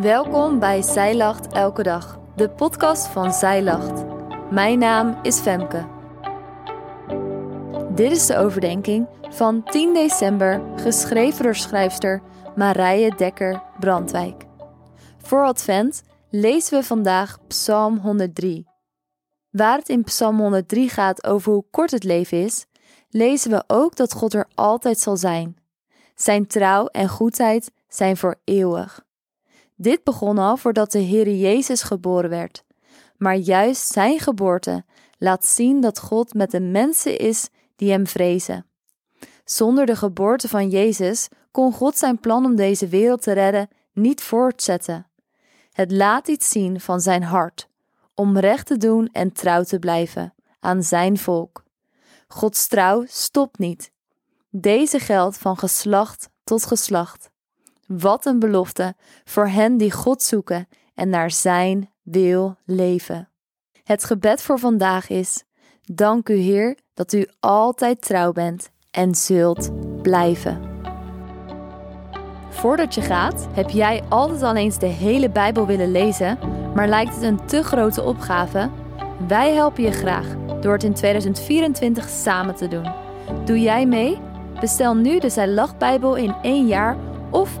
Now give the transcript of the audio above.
Welkom bij Zij Lacht Elke Dag, de podcast van Zij Lacht. Mijn naam is Femke. Dit is de overdenking van 10 december, geschreven door schrijfster Marije Dekker Brandwijk. Voor Advent lezen we vandaag Psalm 103. Waar het in Psalm 103 gaat over hoe kort het leven is, lezen we ook dat God er altijd zal zijn. Zijn trouw en goedheid zijn voor eeuwig. Dit begon al voordat de Heer Jezus geboren werd. Maar juist zijn geboorte laat zien dat God met de mensen is die hem vrezen. Zonder de geboorte van Jezus kon God zijn plan om deze wereld te redden niet voortzetten. Het laat iets zien van zijn hart, om recht te doen en trouw te blijven aan zijn volk. Gods trouw stopt niet. Deze geldt van geslacht tot geslacht. Wat een belofte voor hen die God zoeken en naar Zijn wil leven. Het gebed voor vandaag is: Dank u, Heer, dat u altijd trouw bent en zult blijven. Voordat je gaat, heb jij altijd al eens de hele Bijbel willen lezen, maar lijkt het een te grote opgave? Wij helpen je graag door het in 2024 samen te doen. Doe jij mee? Bestel nu de Zij Lach Bijbel in één jaar of